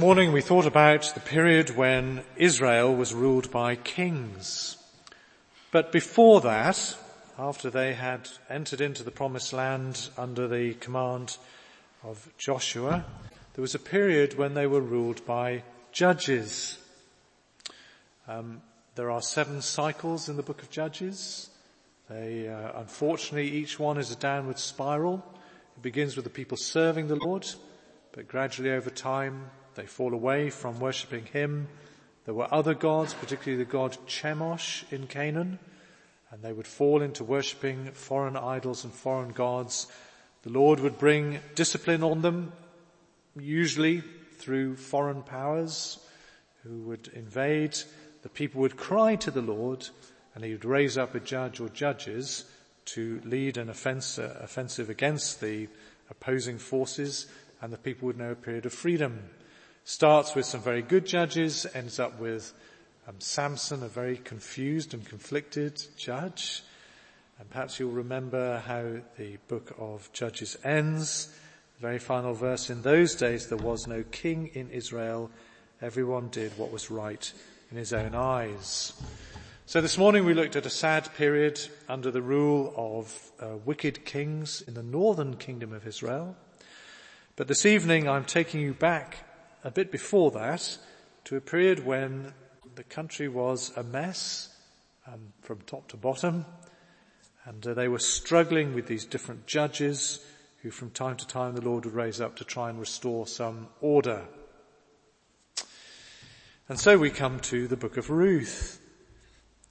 morning we thought about the period when Israel was ruled by kings. But before that, after they had entered into the promised land under the command of Joshua, there was a period when they were ruled by judges. Um, there are seven cycles in the book of Judges. They, uh, unfortunately, each one is a downward spiral. It begins with the people serving the Lord, but gradually over time they fall away from worshipping Him. There were other gods, particularly the god Chemosh in Canaan, and they would fall into worshipping foreign idols and foreign gods. The Lord would bring discipline on them, usually through foreign powers who would invade. The people would cry to the Lord and he would raise up a judge or judges to lead an offensive against the opposing forces and the people would know a period of freedom. Starts with some very good judges, ends up with um, Samson, a very confused and conflicted judge. And perhaps you'll remember how the book of Judges ends. The very final verse, in those days there was no king in Israel. Everyone did what was right in his own eyes. So this morning we looked at a sad period under the rule of uh, wicked kings in the northern kingdom of Israel. But this evening I'm taking you back a bit before that to a period when the country was a mess um, from top to bottom, and uh, they were struggling with these different judges who from time to time the Lord would raise up to try and restore some order. And so we come to the book of Ruth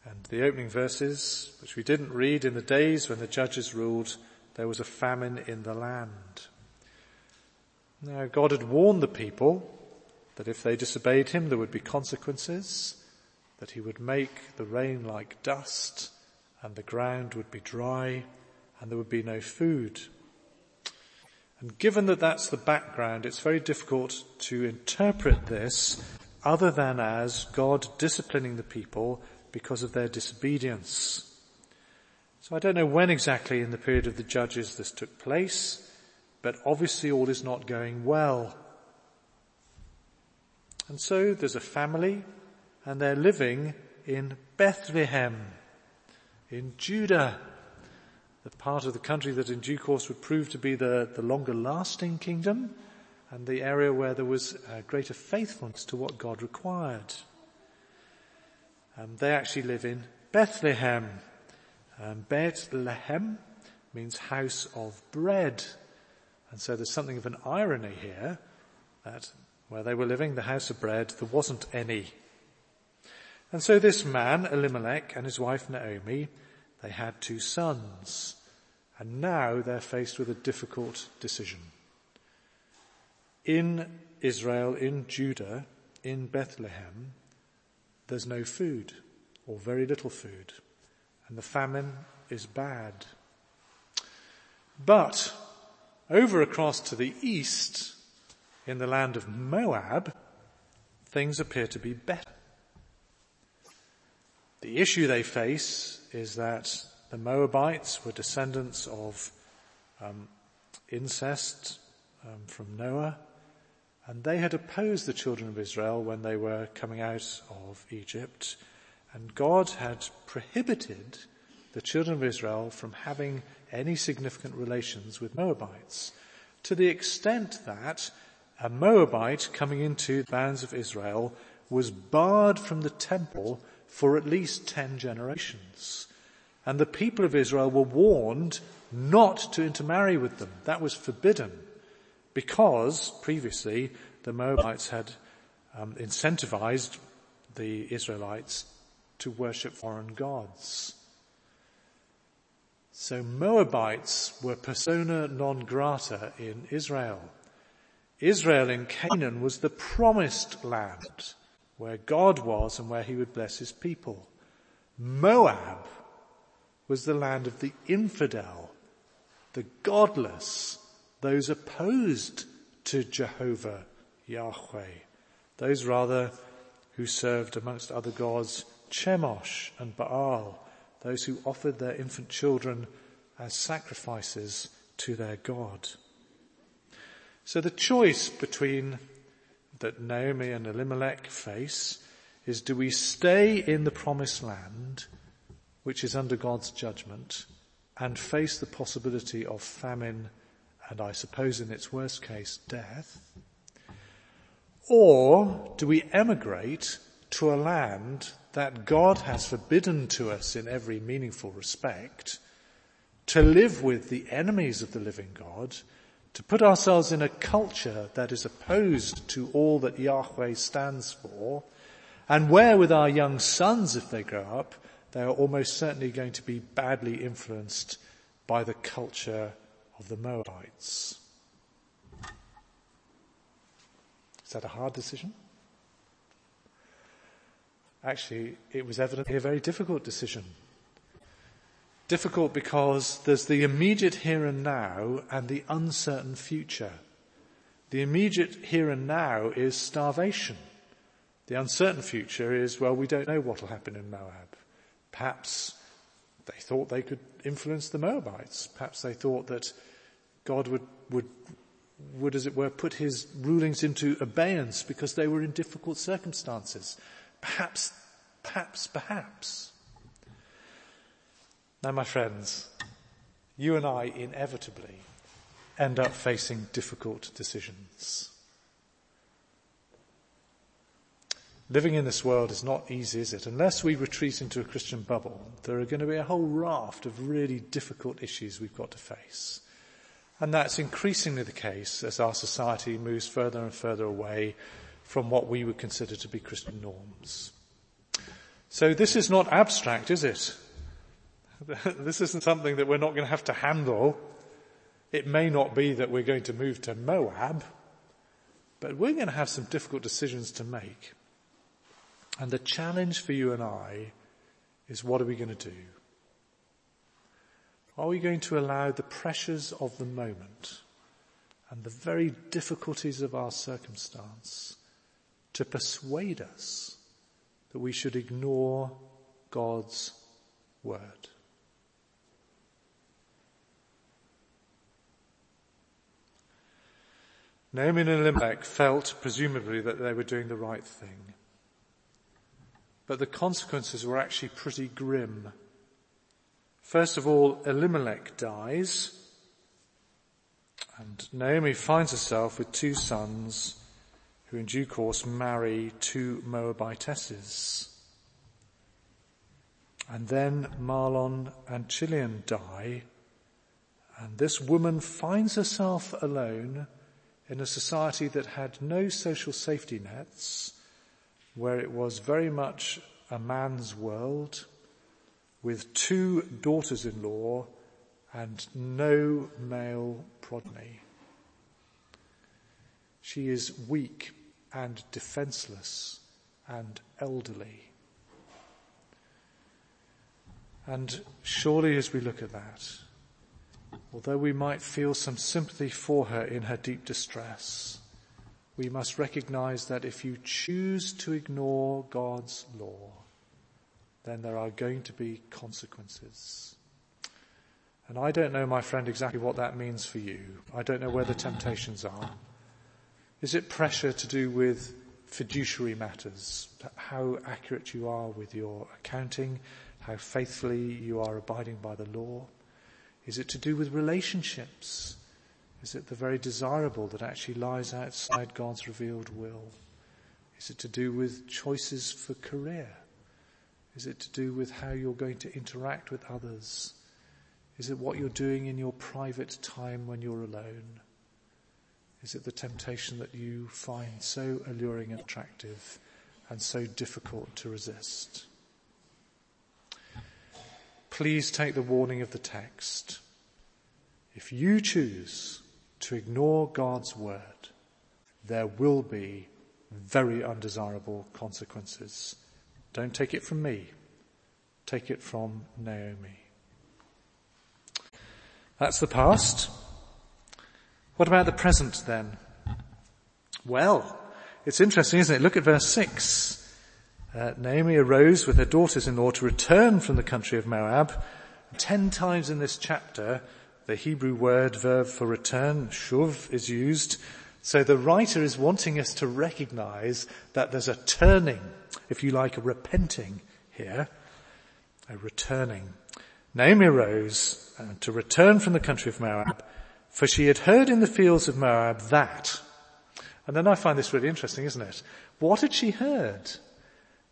and the opening verses, which we didn't read in the days when the judges ruled, there was a famine in the land. Now God had warned the people that if they disobeyed him there would be consequences, that he would make the rain like dust and the ground would be dry and there would be no food. And given that that's the background, it's very difficult to interpret this other than as God disciplining the people because of their disobedience. So I don't know when exactly in the period of the judges this took place, but obviously all is not going well. And so there's a family and they're living in Bethlehem, in Judah, the part of the country that in due course would prove to be the, the longer lasting kingdom and the area where there was greater faithfulness to what God required. And they actually live in Bethlehem. Um, Bethlehem means house of bread. And so there's something of an irony here that where they were living, the house of bread, there wasn't any. And so this man, Elimelech, and his wife Naomi, they had two sons. And now they're faced with a difficult decision. In Israel, in Judah, in Bethlehem, there's no food or very little food and the famine is bad. But over across to the east, in the land of Moab, things appear to be better. The issue they face is that the Moabites were descendants of um, incest um, from Noah, and they had opposed the children of Israel when they were coming out of Egypt, and God had prohibited the children of Israel from having any significant relations with Moabites, to the extent that a Moabite coming into the bounds of Israel was barred from the temple for at least 10 generations. And the people of Israel were warned not to intermarry with them. That was forbidden because previously the Moabites had um, incentivized the Israelites to worship foreign gods. So Moabites were persona non grata in Israel. Israel in Canaan was the promised land where God was and where he would bless his people. Moab was the land of the infidel, the godless, those opposed to Jehovah, Yahweh, those rather who served amongst other gods Chemosh and Baal, those who offered their infant children as sacrifices to their God. So the choice between that Naomi and Elimelech face is do we stay in the promised land, which is under God's judgment, and face the possibility of famine and I suppose in its worst case, death? Or do we emigrate to a land that God has forbidden to us in every meaningful respect to live with the enemies of the living God, to put ourselves in a culture that is opposed to all that Yahweh stands for, and where with our young sons, if they grow up, they are almost certainly going to be badly influenced by the culture of the Moabites. Is that a hard decision? Actually, it was evidently a very difficult decision. Difficult because there's the immediate here and now and the uncertain future. The immediate here and now is starvation. The uncertain future is, well, we don't know what will happen in Moab. Perhaps they thought they could influence the Moabites. Perhaps they thought that God would, would, would, as it were, put his rulings into abeyance because they were in difficult circumstances. Perhaps, perhaps, perhaps. Now, my friends, you and I inevitably end up facing difficult decisions. Living in this world is not easy, is it? Unless we retreat into a Christian bubble, there are going to be a whole raft of really difficult issues we've got to face. And that's increasingly the case as our society moves further and further away from what we would consider to be Christian norms. So this is not abstract, is it? this isn't something that we're not going to have to handle. It may not be that we're going to move to Moab, but we're going to have some difficult decisions to make. And the challenge for you and I is what are we going to do? Are we going to allow the pressures of the moment and the very difficulties of our circumstance to persuade us that we should ignore God's word? Naomi and Elimelech felt, presumably, that they were doing the right thing. But the consequences were actually pretty grim First of all, Elimelech dies, and Naomi finds herself with two sons who in due course marry two Moabitesses. And then Mahlon and Chilion die, and this woman finds herself alone in a society that had no social safety nets, where it was very much a man's world, with two daughters-in-law and no male progeny. She is weak and defenseless and elderly. And surely as we look at that, although we might feel some sympathy for her in her deep distress, we must recognize that if you choose to ignore God's law, then there are going to be consequences. And I don't know, my friend, exactly what that means for you. I don't know where the temptations are. Is it pressure to do with fiduciary matters? How accurate you are with your accounting? How faithfully you are abiding by the law? Is it to do with relationships? Is it the very desirable that actually lies outside God's revealed will? Is it to do with choices for career? Is it to do with how you're going to interact with others? Is it what you're doing in your private time when you're alone? Is it the temptation that you find so alluring and attractive and so difficult to resist? Please take the warning of the text. If you choose to ignore God's word, there will be very undesirable consequences don't take it from me. Take it from Naomi. That's the past. What about the present then? Well, it's interesting, isn't it? Look at verse 6. Uh, Naomi arose with her daughters-in-law to return from the country of Moab. Ten times in this chapter, the Hebrew word verb for return, shuv, is used. So the writer is wanting us to recognize that there's a turning, if you like, a repenting here, a returning. Naomi arose uh, to return from the country of Moab, for she had heard in the fields of Moab that, and then I find this really interesting, isn't it? What had she heard?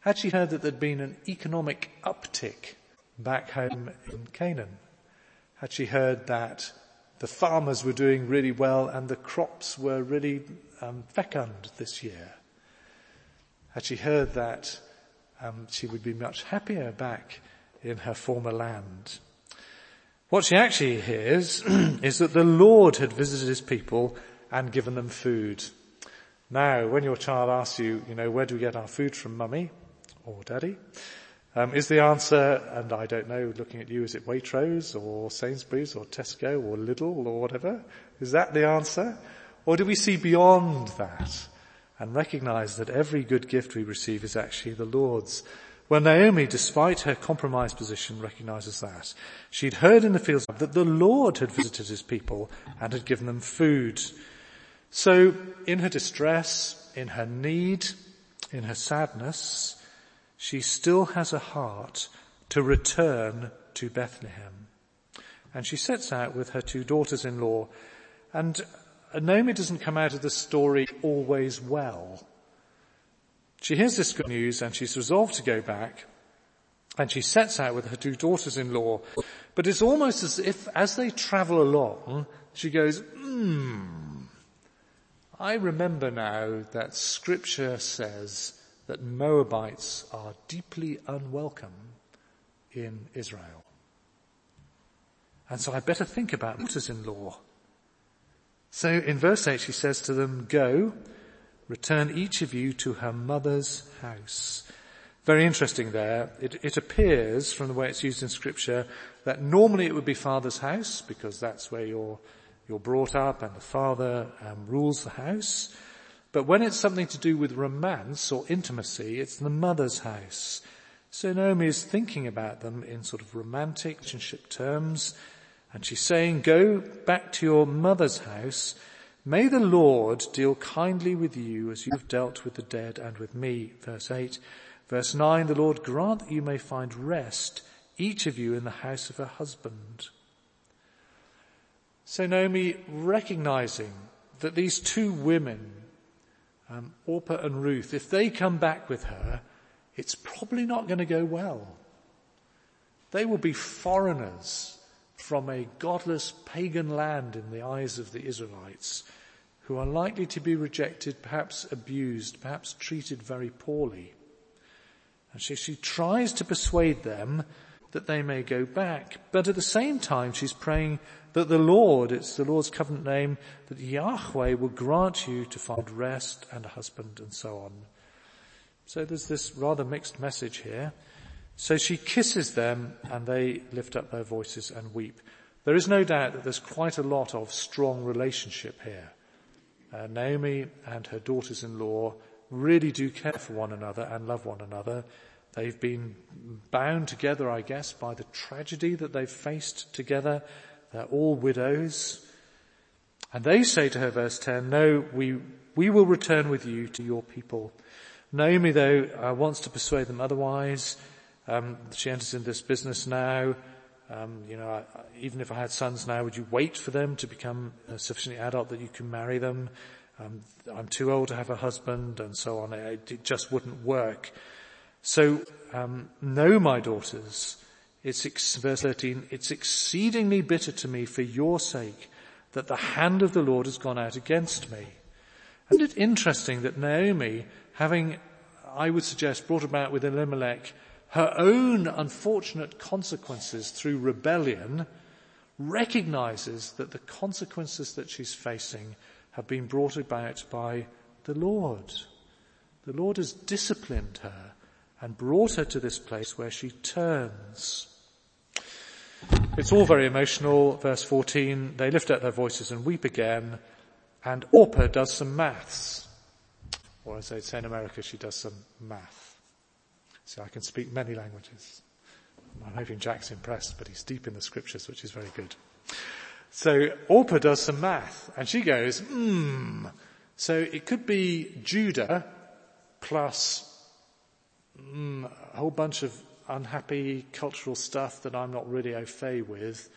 Had she heard that there'd been an economic uptick back home in Canaan? Had she heard that the farmers were doing really well and the crops were really um, fecund this year? Had she heard that um, she would be much happier back in her former land? What she actually hears is that the Lord had visited his people and given them food. Now, when your child asks you, you know, where do we get our food from, mummy or daddy? Um, is the answer, and I don't know, looking at you, is it Waitrose or Sainsbury's or Tesco or Lidl or whatever? Is that the answer? Or do we see beyond that and recognize that every good gift we receive is actually the Lord's? Well, Naomi, despite her compromised position, recognizes that. She'd heard in the fields that the Lord had visited his people and had given them food. So, in her distress, in her need, in her sadness, she still has a heart to return to Bethlehem. And she sets out with her two daughters-in-law. And Naomi doesn't come out of the story always well. She hears this good news and she's resolved to go back and she sets out with her two daughters-in-law. But it's almost as if as they travel along, she goes, hmm, I remember now that scripture says that Moabites are deeply unwelcome in Israel. And so I better think about daughters-in-law. So in verse 8 she says to them, go, return each of you to her mother's house. Very interesting there. It, it, appears from the way it's used in scripture that normally it would be father's house because that's where you're, you're brought up and the father um, rules the house. But when it's something to do with romance or intimacy, it's the mother's house. So Naomi is thinking about them in sort of romantic relationship terms, and she's saying, go back to your mother's house. May the Lord deal kindly with you as you have dealt with the dead and with me. Verse 8. Verse 9, the Lord grant that you may find rest, each of you in the house of her husband. So Naomi recognizing that these two women um, Orpah and Ruth, if they come back with her, it's probably not going to go well. They will be foreigners from a godless pagan land in the eyes of the Israelites who are likely to be rejected, perhaps abused, perhaps treated very poorly. And she tries to persuade them that they may go back, but at the same time she's praying that the Lord, it's the Lord's covenant name, that Yahweh will grant you to find rest and a husband and so on. So there's this rather mixed message here. So she kisses them and they lift up their voices and weep. There is no doubt that there's quite a lot of strong relationship here. Uh, Naomi and her daughters-in-law really do care for one another and love one another. They've been bound together, I guess, by the tragedy that they've faced together they're all widows. And they say to her, verse 10, no, we, we will return with you to your people. Naomi, though, uh, wants to persuade them otherwise. Um, she enters in this business now. Um, you know, I, even if I had sons now, would you wait for them to become uh, sufficiently adult that you can marry them? Um, I'm too old to have a husband and so on. It, it just wouldn't work. So, um, no, my daughters, it's, verse 13, it's exceedingly bitter to me for your sake that the hand of the Lord has gone out against me. Isn't it interesting that Naomi, having, I would suggest, brought about with Elimelech her own unfortunate consequences through rebellion, recognizes that the consequences that she's facing have been brought about by the Lord. The Lord has disciplined her and brought her to this place where she turns. It's all very emotional. Verse 14, they lift up their voices and weep again, and Orpah does some maths. Or as they'd say in America, she does some math. See, I can speak many languages. I'm hoping Jack's impressed, but he's deep in the scriptures, which is very good. So Orpah does some math, and she goes, hmm, So it could be Judah plus mm, a whole bunch of unhappy cultural stuff that I'm not really au fait with,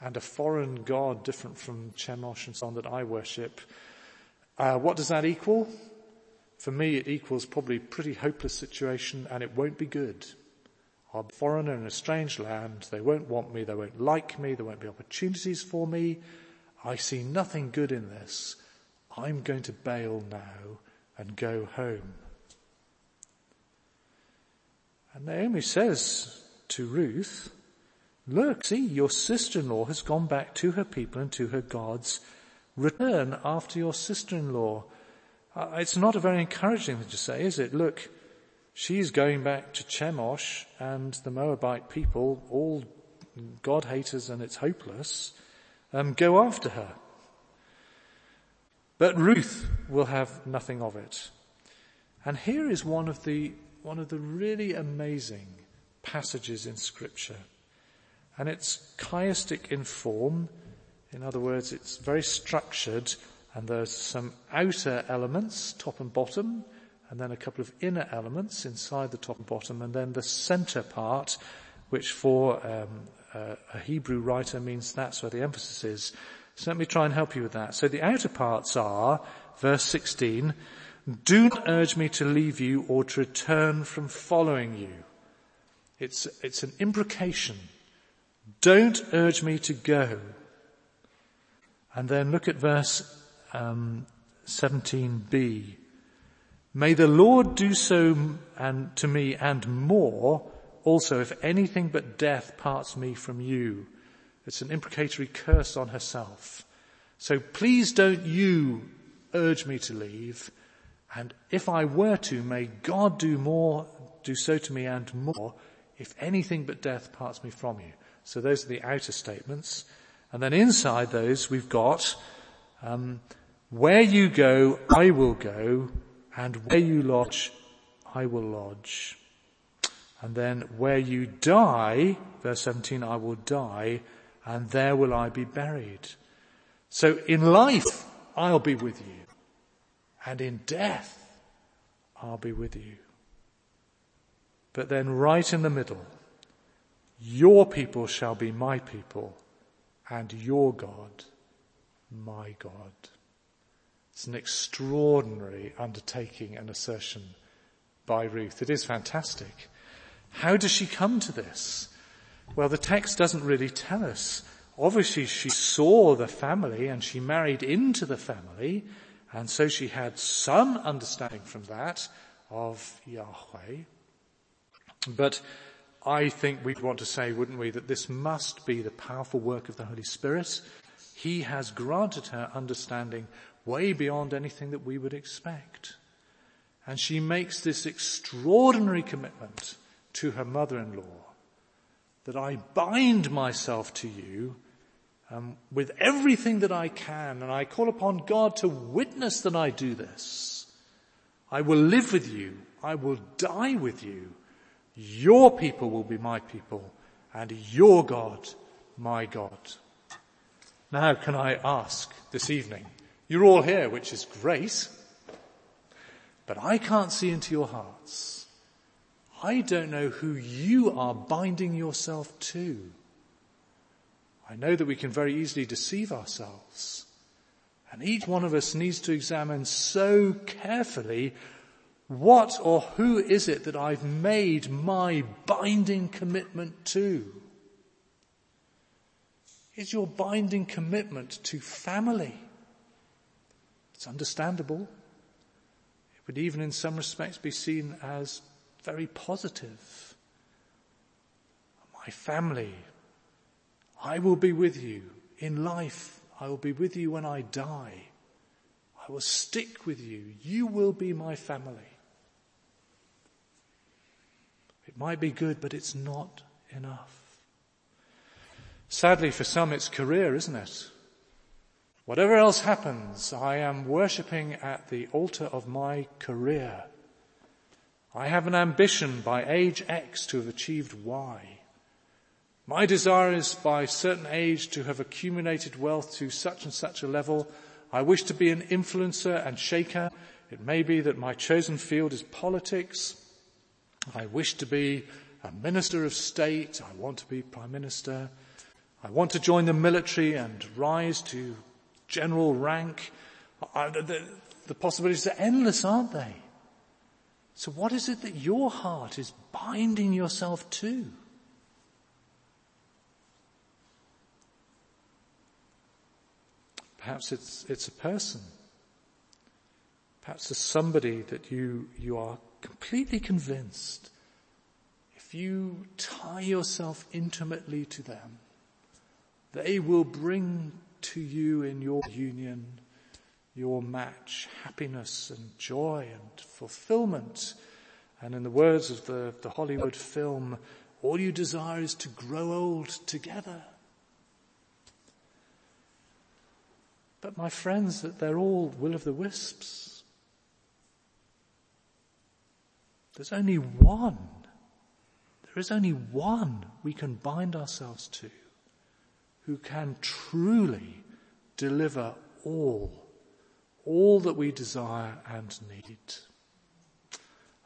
and a foreign god different from Chemosh and so on that I worship. Uh, what does that equal? For me, it equals probably pretty hopeless situation, and it won't be good. I'm a foreigner in a strange land. They won't want me. They won't like me. There won't be opportunities for me. I see nothing good in this. I'm going to bail now and go home. And Naomi says to Ruth, look, see, your sister-in-law has gone back to her people and to her gods. Return after your sister-in-law. Uh, it's not a very encouraging thing to say, is it? Look, she's going back to Chemosh and the Moabite people, all God haters and it's hopeless. Um, go after her. But Ruth will have nothing of it. And here is one of the one of the really amazing passages in scripture. And it's chiastic in form. In other words, it's very structured and there's some outer elements, top and bottom, and then a couple of inner elements inside the top and bottom, and then the center part, which for um, uh, a Hebrew writer means that's where the emphasis is. So let me try and help you with that. So the outer parts are, verse 16, do not urge me to leave you or to return from following you. It's, it's an imprecation. Don't urge me to go. And then look at verse um, 17b. May the Lord do so and to me and more also if anything but death parts me from you. It's an imprecatory curse on herself. So please don't you urge me to leave. And if I were to, may God do more, do so to me and more, if anything but death parts me from you. So those are the outer statements. And then inside those we've got, um, where you go, I will go, and where you lodge, I will lodge. And then where you die, verse 17, I will die, and there will I be buried. So in life, I'll be with you and in death I'll be with you. But then right in the middle, your people shall be my people and your God, my God. It's an extraordinary undertaking and assertion by Ruth. It is fantastic. How does she come to this? Well, the text doesn't really tell us. Obviously she saw the family and she married into the family and so she had some understanding from that of Yahweh. But I think we'd want to say, wouldn't we, that this must be the powerful work of the Holy Spirit. He has granted her understanding way beyond anything that we would expect. And she makes this extraordinary commitment to her mother-in-law that I bind myself to you um, with everything that I can, and I call upon God to witness that I do this. I will live with you. I will die with you. Your people will be my people, and your God, my God. Now can I ask this evening, you're all here, which is great, but I can't see into your hearts. I don't know who you are binding yourself to. I know that we can very easily deceive ourselves. And each one of us needs to examine so carefully what or who is it that I've made my binding commitment to? Is your binding commitment to family? It's understandable. It would even in some respects be seen as very positive. My family, I will be with you in life. I will be with you when I die. I will stick with you. You will be my family. It might be good, but it's not enough. Sadly for some it's career, isn't it? Whatever else happens, I am worshipping at the altar of my career. I have an ambition by age X to have achieved Y. My desire is by certain age to have accumulated wealth to such and such a level. I wish to be an influencer and shaker. It may be that my chosen field is politics. I wish to be a minister of state. I want to be prime minister. I want to join the military and rise to general rank. I, the, the possibilities are endless, aren't they? So what is it that your heart is binding yourself to? Perhaps it's, it's a person. Perhaps it's somebody that you, you are completely convinced if you tie yourself intimately to them, they will bring to you in your union your match, happiness and joy and fulfillment. And in the words of the, the Hollywood film, all you desire is to grow old together. But my friends, that they're all will of the wisps. There's only one. There is only one we can bind ourselves to who can truly deliver all all that we desire and need.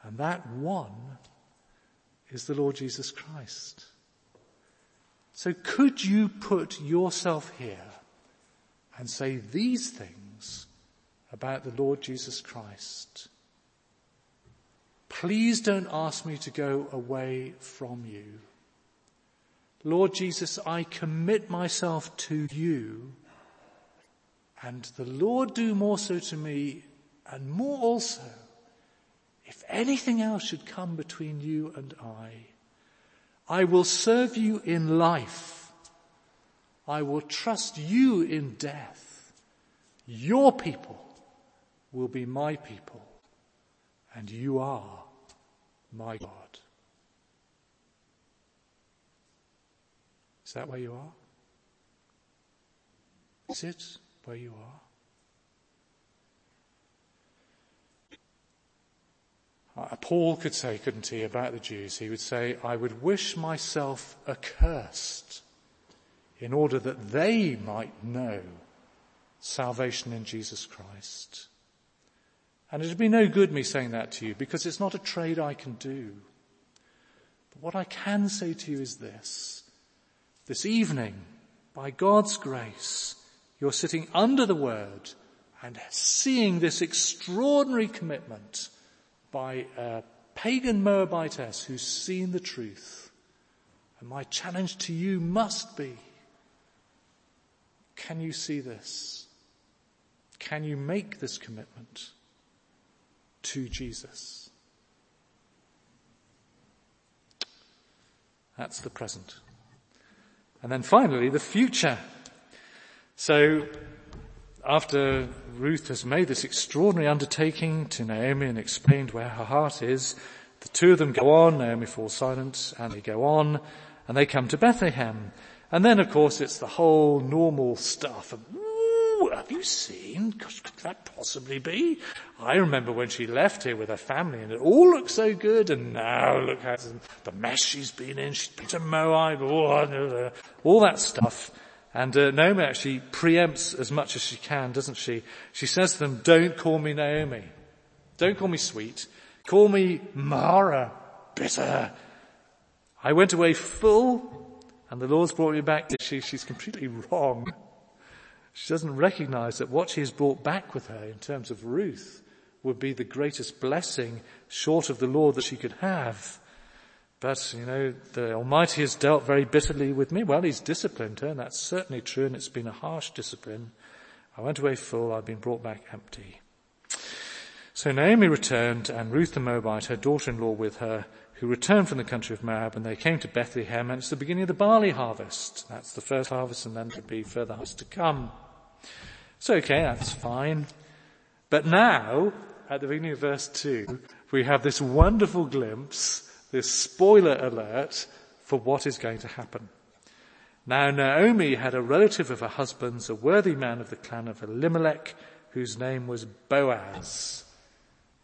And that one is the Lord Jesus Christ. So could you put yourself here and say these things about the Lord Jesus Christ? Please don't ask me to go away from you. Lord Jesus, I commit myself to you and the Lord do more so to me and more also if anything else should come between you and I. I will serve you in life. I will trust you in death. Your people will be my people and you are my God. Is that where you are? Is it? where you are. Uh, Paul could say, couldn't he, about the Jews? He would say, I would wish myself accursed in order that they might know salvation in Jesus Christ. And it'd be no good me saying that to you because it's not a trade I can do. But what I can say to you is this. This evening, by God's grace, you're sitting under the word and seeing this extraordinary commitment by a pagan Moabitess who's seen the truth. And my challenge to you must be, can you see this? Can you make this commitment to Jesus? That's the present. And then finally, the future. So after Ruth has made this extraordinary undertaking to Naomi and explained where her heart is, the two of them go on, Naomi falls silent, and they go on, and they come to Bethlehem. And then of course it's the whole normal stuff Ooh, have you seen? Gosh, could that possibly be? I remember when she left here with her family and it all looked so good and now look at the mess she's been in. She's been to Moab, all that stuff. And uh, Naomi actually preempts as much as she can, doesn't she? She says to them, don't call me Naomi. Don't call me sweet. Call me Mara, bitter. I went away full and the Lord's brought me back. She, she's completely wrong. She doesn't recognize that what she has brought back with her in terms of Ruth would be the greatest blessing short of the Lord that she could have. But, you know, the Almighty has dealt very bitterly with me. Well, He's disciplined her, and that's certainly true, and it's been a harsh discipline. I went away full, I've been brought back empty. So Naomi returned, and Ruth the Moabite, her daughter-in-law with her, who returned from the country of Moab, and they came to Bethlehem, and it's the beginning of the barley harvest. That's the first harvest, and then there'll be further harvest to come. So okay, that's fine. But now, at the beginning of verse 2, we have this wonderful glimpse this spoiler alert for what is going to happen. Now Naomi had a relative of her husband's, a worthy man of the clan of Elimelech, whose name was Boaz.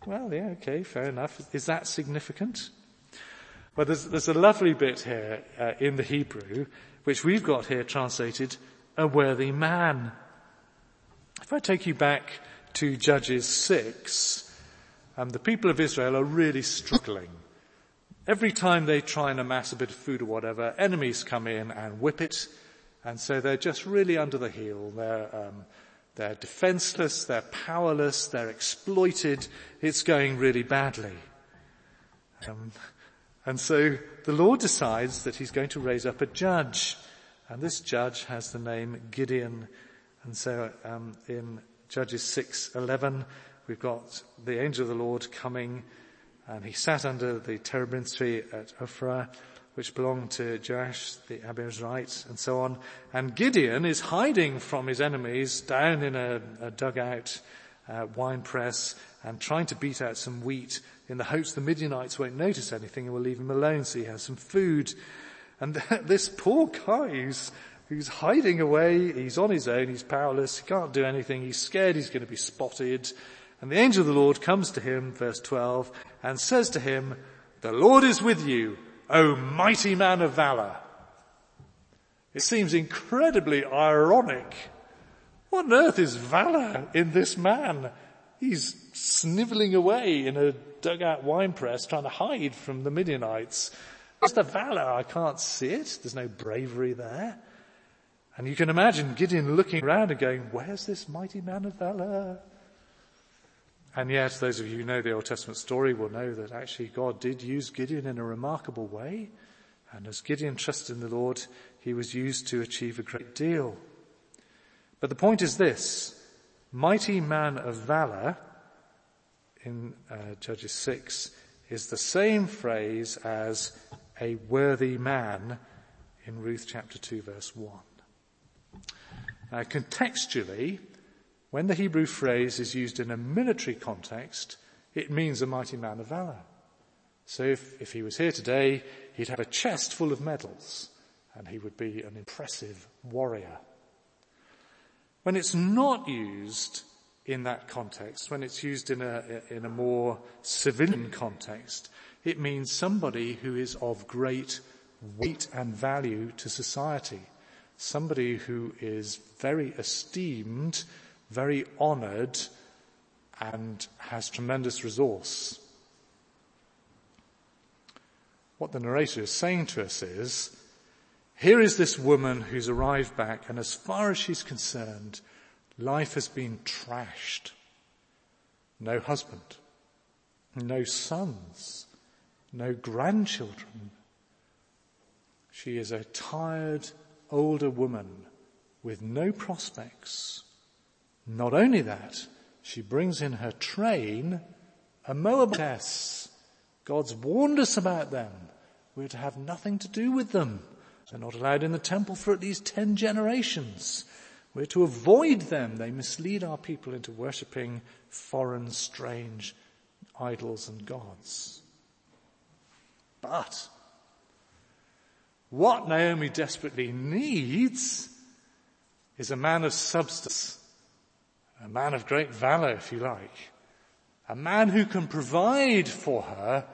Well, yeah, okay, fair enough. Is that significant? Well, there's, there's a lovely bit here uh, in the Hebrew, which we've got here translated, a worthy man. If I take you back to Judges 6, um, the people of Israel are really struggling. Every time they try and amass a bit of food or whatever, enemies come in and whip it, and so they're just really under the heel. They're, um, they're defenseless, they're powerless, they're exploited. It's going really badly. Um, and so the Lord decides that he's going to raise up a judge. And this judge has the name Gideon. And so um, in Judges 6:11, we've got the angel of the Lord coming, and he sat under the terebinth tree at Ophrah, which belonged to Joash the Abiezrite, and so on. And Gideon is hiding from his enemies down in a, a dugout uh, wine press and trying to beat out some wheat in the hopes the Midianites won't notice anything and will leave him alone so he has some food. And this poor guy who's who's hiding away. He's on his own. He's powerless. He can't do anything. He's scared he's going to be spotted. And the angel of the Lord comes to him, verse 12, and says to him, the Lord is with you, O mighty man of valor. It seems incredibly ironic. What on earth is valor in this man? He's sniveling away in a dugout wine press trying to hide from the Midianites. What's the valor? I can't see it. There's no bravery there. And you can imagine Gideon looking around and going, where's this mighty man of valor? And yet, those of you who know the Old Testament story will know that actually God did use Gideon in a remarkable way. And as Gideon trusted in the Lord, he was used to achieve a great deal. But the point is this, mighty man of valor in uh, Judges 6 is the same phrase as a worthy man in Ruth chapter 2 verse 1. Now, contextually, when the Hebrew phrase is used in a military context, it means a mighty man of valor. So if, if he was here today, he'd have a chest full of medals and he would be an impressive warrior. When it's not used in that context, when it's used in a, in a more civilian context, it means somebody who is of great weight and value to society somebody who is very esteemed, very honored, and has tremendous resource. What the narrator is saying to us is, here is this woman who's arrived back and as far as she's concerned, life has been trashed. No husband, no sons, no grandchildren. She is a tired, older woman with no prospects. Not only that, she brings in her train a Moabitess. God's warned us about them. We're to have nothing to do with them. They're not allowed in the temple for at least ten generations. We're to avoid them. They mislead our people into worshipping foreign, strange idols and gods. But what Naomi desperately needs is a man of substance, a man of great valor, if you like, a man who can provide for her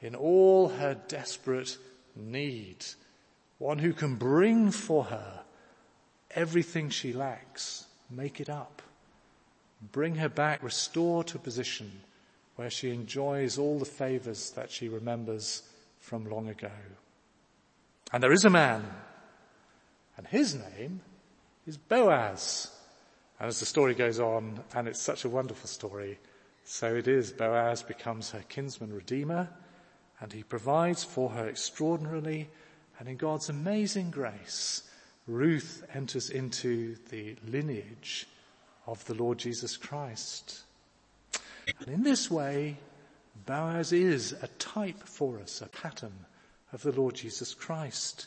in all her desperate need, one who can bring for her everything she lacks, make it up, bring her back, restore to a position where she enjoys all the favors that she remembers from long ago. And there is a man, and his name is Boaz. And as the story goes on, and it's such a wonderful story, so it is, Boaz becomes her kinsman redeemer, and he provides for her extraordinarily, and in God's amazing grace, Ruth enters into the lineage of the Lord Jesus Christ. And in this way, Boaz is a type for us, a pattern of the Lord Jesus Christ.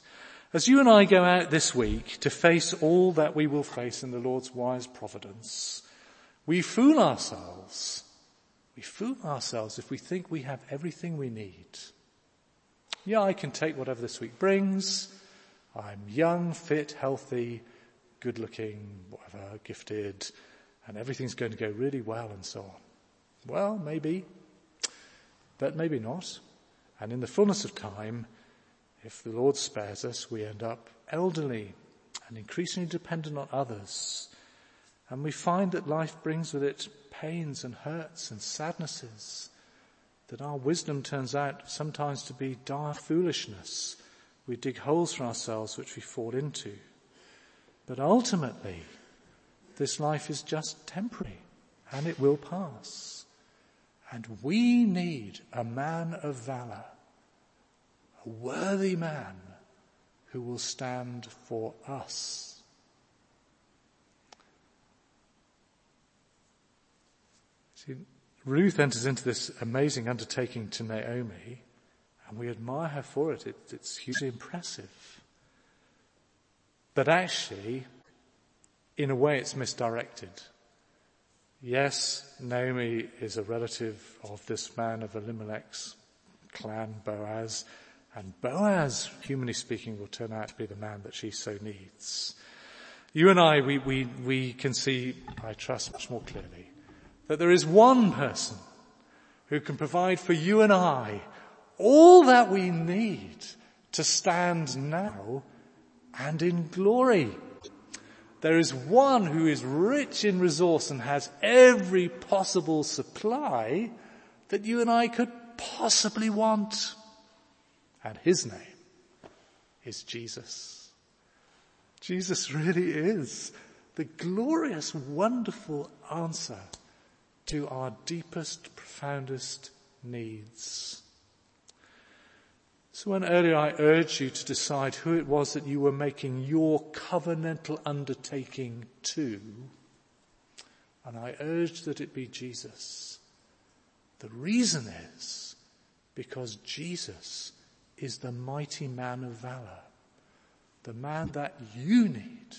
As you and I go out this week to face all that we will face in the Lord's wise providence, we fool ourselves. We fool ourselves if we think we have everything we need. Yeah, I can take whatever this week brings. I'm young, fit, healthy, good looking, whatever, gifted, and everything's going to go really well and so on. Well, maybe, but maybe not. And in the fullness of time, if the Lord spares us, we end up elderly and increasingly dependent on others. And we find that life brings with it pains and hurts and sadnesses. That our wisdom turns out sometimes to be dire foolishness. We dig holes for ourselves which we fall into. But ultimately, this life is just temporary and it will pass. And we need a man of valor, a worthy man who will stand for us. See, Ruth enters into this amazing undertaking to Naomi, and we admire her for it. it it's hugely impressive. But actually, in a way, it's misdirected. Yes, Naomi is a relative of this man of Elimelech's clan, Boaz, and Boaz, humanly speaking, will turn out to be the man that she so needs. You and I, we, we, we can see, I trust much more clearly, that there is one person who can provide for you and I all that we need to stand now and in glory. There is one who is rich in resource and has every possible supply that you and I could possibly want. And his name is Jesus. Jesus really is the glorious, wonderful answer to our deepest, profoundest needs. So when earlier I urged you to decide who it was that you were making your covenantal undertaking to, and I urged that it be Jesus, the reason is because Jesus is the mighty man of valor, the man that you need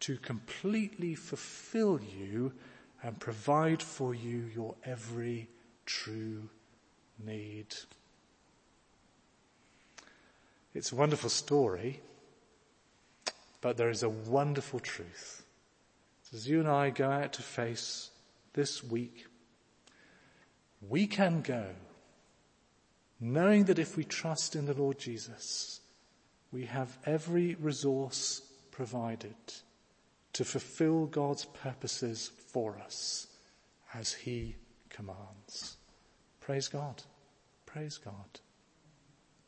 to completely fulfill you and provide for you your every true need. It's a wonderful story, but there is a wonderful truth. As you and I go out to face this week, we can go knowing that if we trust in the Lord Jesus, we have every resource provided to fulfill God's purposes for us as He commands. Praise God. Praise God.